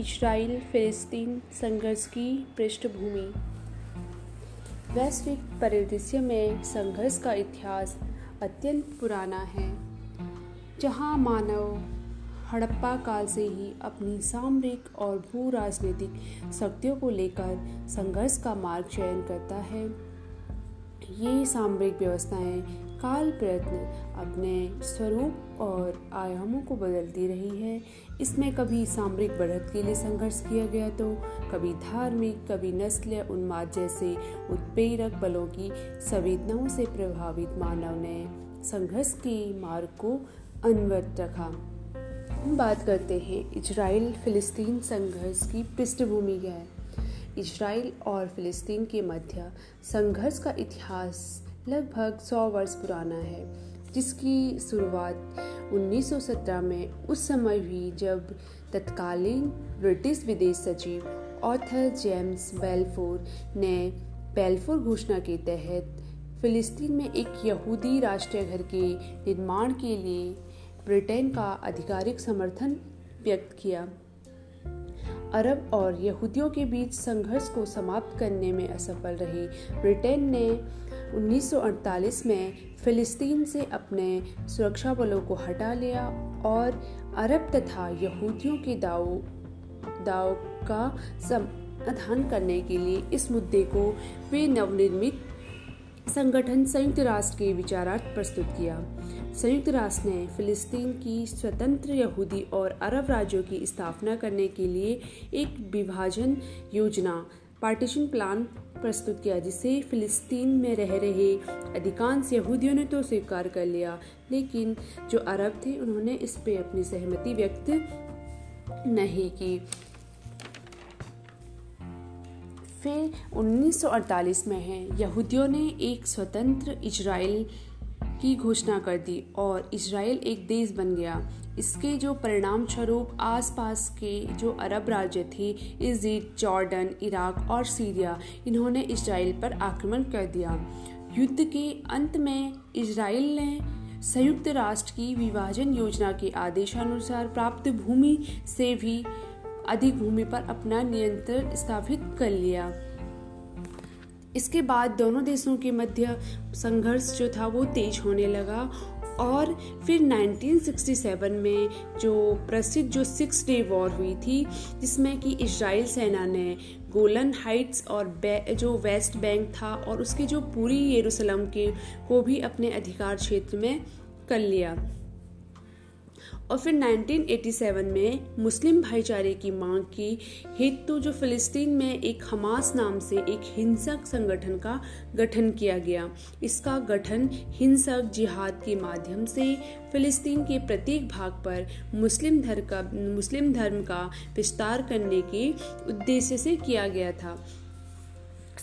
Israel फिलिस्तीन संघर्ष की पृष्ठभूमि। वैश्विक परिदृश्य में संघर्ष का इतिहास अत्यंत पुराना है, जहाँ मानव हड़प्पा काल से ही अपनी सामरिक और भू राजनीतिक शक्तियों को लेकर संघर्ष का मार्ग चयन करता है। ये सामरिक व्यवस्थाएँ काल प्रयत्न अपने स्वरूप और आयामों को बदलती रही है। इसमें कभी सामरिक बढ़त के लिए संघर्ष किया गया तो कभी धार्मिक, कभी नस्ल उन्माद जैसे उत्प्रेरक बलों की संवेदनाओं से प्रभावित मानव ने संघर्ष के मार्ग को अनवरत रखा। हम बात करते हैं, इजराइल फिलिस्तीन संघर्ष की पृष्ठभूमि क्या है। इसराइल और फिलिस्तीन के मध्य संघर्ष का इतिहास लगभग 100 वर्ष पुराना है, जिसकी शुरुआत 1917 में उस समय हुई जब तत्कालीन ब्रिटिश विदेश सचिव ऑथर जेम्स बेलफोर ने बेलफोर घोषणा के तहत फिलिस्तीन में एक यहूदी राष्ट्रीय घर के निर्माण के लिए ब्रिटेन का आधिकारिक समर्थन व्यक्त किया। अरब और यहूदियों के बीच संघर्ष को समाप्त करने में असफल रही ब्रिटेन ने 1948 में फिलिस्तीन से अपने सुरक्षा बलों को हटा लिया और अरब तथा यहूदियों के दाव दाव का समाधान करने के लिए इस मुद्दे को वे नवनिर्मित संगठन संयुक्त राष्ट्र के विचारार्थ प्रस्तुत किया। संयुक्त राष्ट्र ने फिलिस्तीन की स्वतंत्र यहूदी और अरब राज्यों की स्थापना करने के लिए एक विभाजन योजना पार्टीशन प्लान प्रस्तुत किया, जिसे फिलिस्तीन में रह रहे अधिकांश यहूदियों ने तो स्वीकार कर लिया। लेकिन जो अरब थे, उन्होंने इस पे अपनी सहमति व्यक्त नहीं की। फिर 1948 में है, यहूदियों ने एक स्वतंत्र इजराइल की घोषणा कर दी और इसराइल एक देश बन गया। इसके जो परिणाम स्वरूप आसपास के जो अरब राज्य थे, इजिप्ट, जॉर्डन, इराक और सीरिया, इन्होंने इसराइल पर आक्रमण कर दिया। युद्ध के अंत में इसराइल ने संयुक्त राष्ट्र की विभाजन योजना के आदेशानुसार प्राप्त भूमि से भी अधिक भूमि पर अपना नियंत्रण स्थापित कर लिया। इसके बाद दोनों देशों के मध्य संघर्ष जो था वो तेज होने लगा और फिर 1967 में जो प्रसिद्ध जो सिक्स डे वॉर हुई थी, जिसमें कि इसराइल सेना ने गोलन हाइट्स और जो वेस्ट बैंक था और उसकी जो पूरी यरूशलेम के, को भी अपने अधिकार क्षेत्र में कर लिया। और फिर 1987 में मुस्लिम भाईचारे की मांग की। हेतु जो फिलिस्तीन में एक हमास नाम से एक हिंसक संगठन का गठन किया गया। इसका गठन हिंसक जिहाद के माध्यम से फिलिस्तीन के प्रत्येक भाग पर मुस्लिम धर्म का, मुस्लिम धर्म का विस्तार करने के उद्देश्य से किया गया था।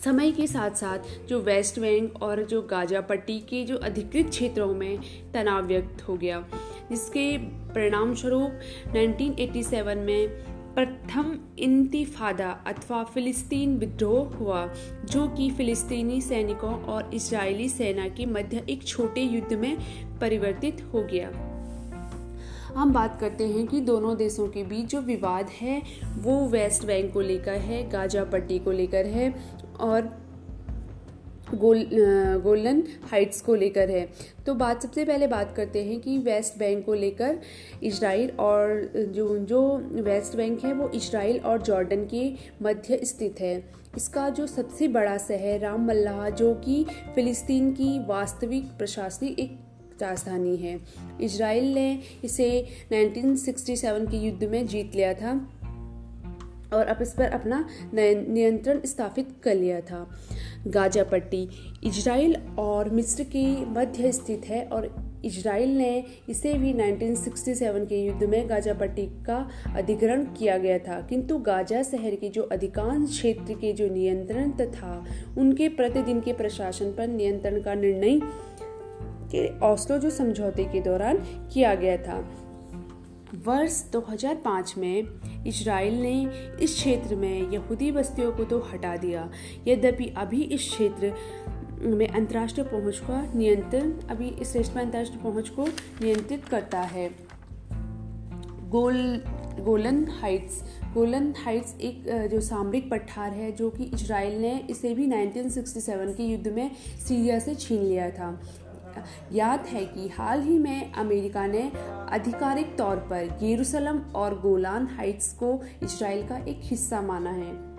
समय के साथ साथ जो वेस्ट बैंक और जो गाजा पट्टी के जो अधिकृत क्षेत्रों में तनाव व्यक्त हो गया, जिसके परिणाम स्वरूप 1987 में प्रथम इंतिफादा अथवा फिलिस्तीन विद्रोह हुआ, जो कि फिलिस्तीनी सैनिकों और इजरायली सेना के मध्य एक छोटे युद्ध में परिवर्तित हो गया। हम बात करते हैं कि दोनों देशों के बीच जो विवाद है, वो वेस्ट बैंक को लेकर है, गाजा पट्टी को लेकर है और गोल गोल्डन हाइट्स को लेकर है। तो बात, सबसे पहले बात करते हैं कि वेस्ट बैंक को लेकर इसराइल और जो जो वेस्ट बैंक है वो इसराइल और जॉर्डन के मध्य स्थित है। इसका जो सबसे बड़ा शहर राम मल्लाह, जो कि फिलिस्तीन की वास्तविक प्रशासनिक एक राजधानी है। इसराइल ने इसे 1967 के युद्ध में जीत लिया था। और अब इस पर अपना नियंत्रण स्थापित कर लिया था। गाजा पट्टी इजराइल और मिस्र के मध्य स्थित है और इजराइल ने इसे भी 1967 के युद्ध में गाजा पट्टी का अधिग्रहण किया गया था। किंतु गाजा शहर के जो अधिकांश क्षेत्र के जो नियंत्रण था उनके प्रतिदिन के प्रशासन पर नियंत्रण का निर्णय के ओस्लो जो समझौते के दौरान किया गया था। वर्ष 2005 में इसराइल ने इस क्षेत्र में यहूदी बस्तियों को तो हटा दिया। यद्यपि अभी इस क्षेत्र में अंतर्राष्ट्रीय पहुँच का नियंत्रण अभी इस क्षेत्र में अंतर्राष्ट्रीय पहुँच को नियंत्रित करता है। गोल, गोलन हाइट्स गोलन हाइट्स एक जो सामरिक पठार है, जो कि इजराइल ने इसे भी 1967 के युद्ध में सीरिया से छीन लिया था। याद है कि हाल ही में अमेरिका ने आधिकारिक तौर पर येरूशलम और गोलान हाइट्स को इजराइल का एक हिस्सा माना है।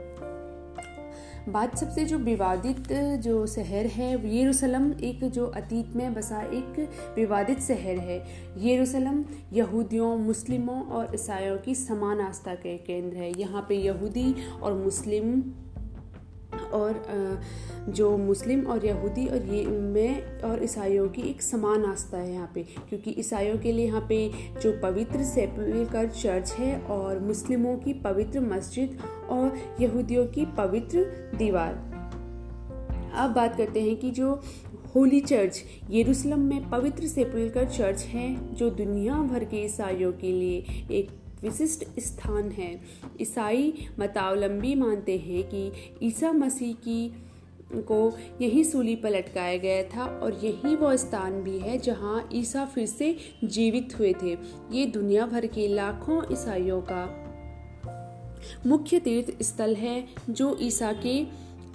बात सबसे जो विवादित जो शहर है, येरूशलम एक जो अतीत में बसा एक विवादित शहर है। येरूशलम यहूदियों, मुस्लिमों और ईसाइयों की समान आस्था के केंद्र है। यहाँ पे यहूदी और मुस्लिम और जो मुस्लिम और यहूदी और ये में और ईसाइयों की एक समान आस्था है यहाँ पे, क्योंकि ईसाइयों के लिए यहाँ पे जो पवित्र सेपुलकर चर्च है और मुस्लिमों की पवित्र मस्जिद और यहूदियों की पवित्र दीवार। अब बात करते हैं कि जो होली चर्च, यरूशलेम में पवित्र सेपुलकर चर्च है, जो दुनिया भर के ईसाइयों के लिए एक विशिष्ट स्थान है। ईसाई मतावलंबी मानते हैं कि ईसा मसीह की, को यही सूली पर लटकाया गया था और यही वो स्थान भी है जहाँ ईसा फिर से जीवित हुए थे। ये दुनिया भर के लाखों ईसाइयों का मुख्य तीर्थ स्थल है जो ईसा के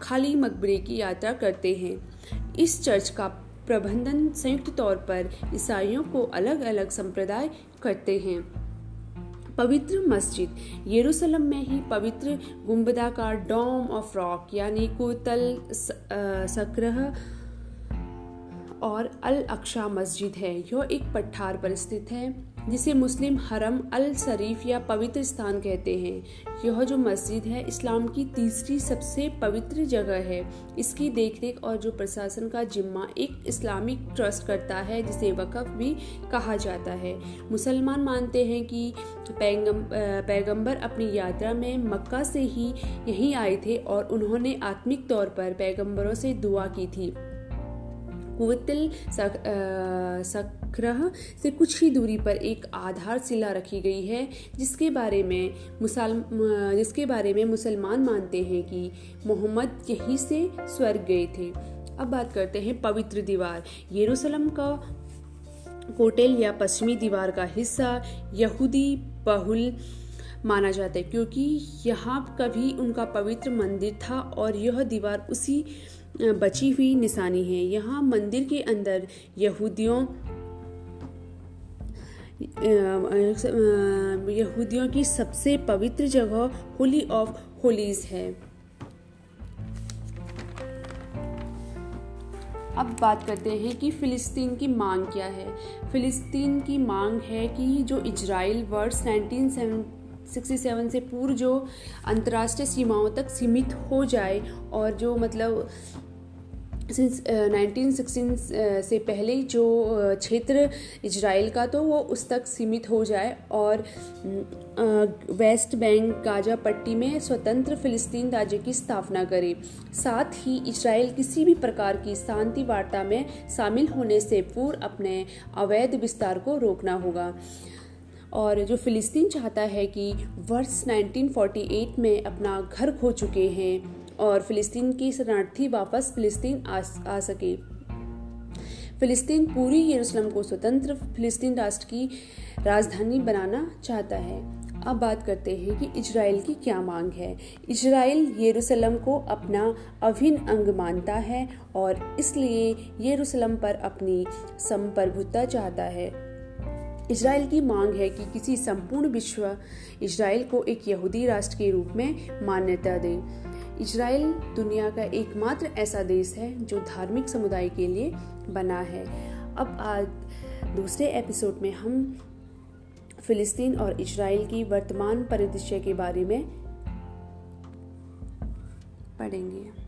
खाली मकबरे की यात्रा करते हैं। इस चर्च का प्रबंधन संयुक्त तौर पर ईसाइयों को अलग अलग संप्रदाय करते हैं। पवित्र मस्जिद, यरूशलेम में ही पवित्र गुम्बदाकार डॉम ऑफ़ रॉक, यानी कोतल सक्रह और अल अक्षा मस्जिद है। यह एक पठार पर स्थित है। जिसे मुस्लिम हरम अल शरीफ या पवित्र स्थान कहते हैं। यह जो मस्जिद है, इस्लाम की तीसरी सबसे पवित्र जगह है। इसकी देखरेख और जो प्रशासन का जिम्मा एक इस्लामिक ट्रस्ट करता है, जिसे वक़फ भी कहा जाता है। मुसलमान मानते हैं कि पैगम पैगंबर अपनी यात्रा में मक्का से ही यहीं आए थे और उन्होंने आत्मिक तौर पर पैगंबरों से दुआ की थी। कुवतिल सक्रह से कुछ ही दूरी पर एक आधार शिला रखी गई है, जिसके बारे में मुसल जिसके बारे में मुसलमान मानते हैं कि मोहम्मद यहीं से स्वर्ग गए थे। अब बात करते हैं पवित्र दीवार। यरूशलेम का कोटेल या पश्चिमी दीवार का हिस्सा यहूदी बहुल माना जाता है, क्योंकि यहाँ कभी उनका पवित्र मंदिर था और यह दीवार उसी, बची हुई निशानी है। यहाँ मंदिर के अंदर यहूदियों यहूदियों की सबसे पवित्र जगह होली ऑफ़ होलीज है। अब बात करते हैं कि फ़िलिस्तीन की मांग क्या है। फ़िलिस्तीन की मांग है कि जो इजराइल वर्ष 1967 से पूर्व जो अंतर्राष्ट्रीय सीमाओं तक सीमित हो जाए और जो मतलब सिंस नाइनटीन सिक्सटीन से पहले जो क्षेत्र इजराइल का तो वो उस तक सीमित हो जाए और वेस्ट बैंक गाजा पट्टी में स्वतंत्र फिलिस्तीन राज्य की स्थापना करे। साथ ही इजराइल किसी भी प्रकार की शांति वार्ता में शामिल होने से पूर्व अपने अवैध विस्तार को रोकना होगा। और जो फिलिस्तीन चाहता है कि वर्ष 1948 में अपना घर खो चुके हैं और फिलिस्तीन की शरणार्थी वापस फिलिस्तीन आ, आ सके। फिलिस्तीन पूरी यरूशलेम को स्वतंत्र फिलिस्तीन राष्ट्र की राजधानी बनाना चाहता है। अब बात करते हैं कि इजराइल की क्या मांग है। इजराइल यरूशलेम को अपना अभिन्न अंग मानता है और इसलिए यरूशलेम पर अपनी संप्रभुता चाहता है। इसराइल की मांग है कि किसी संपूर्ण विश्व इसराइल को एक यहूदी राष्ट्र के रूप में मान्यता दे। इजराइल दुनिया का एकमात्र ऐसा देश है जो धार्मिक समुदाय के लिए बना है। अब आज दूसरे एपिसोड में हम फिलिस्तीन और इजराइल की वर्तमान परिदृश्य के बारे में पढ़ेंगे।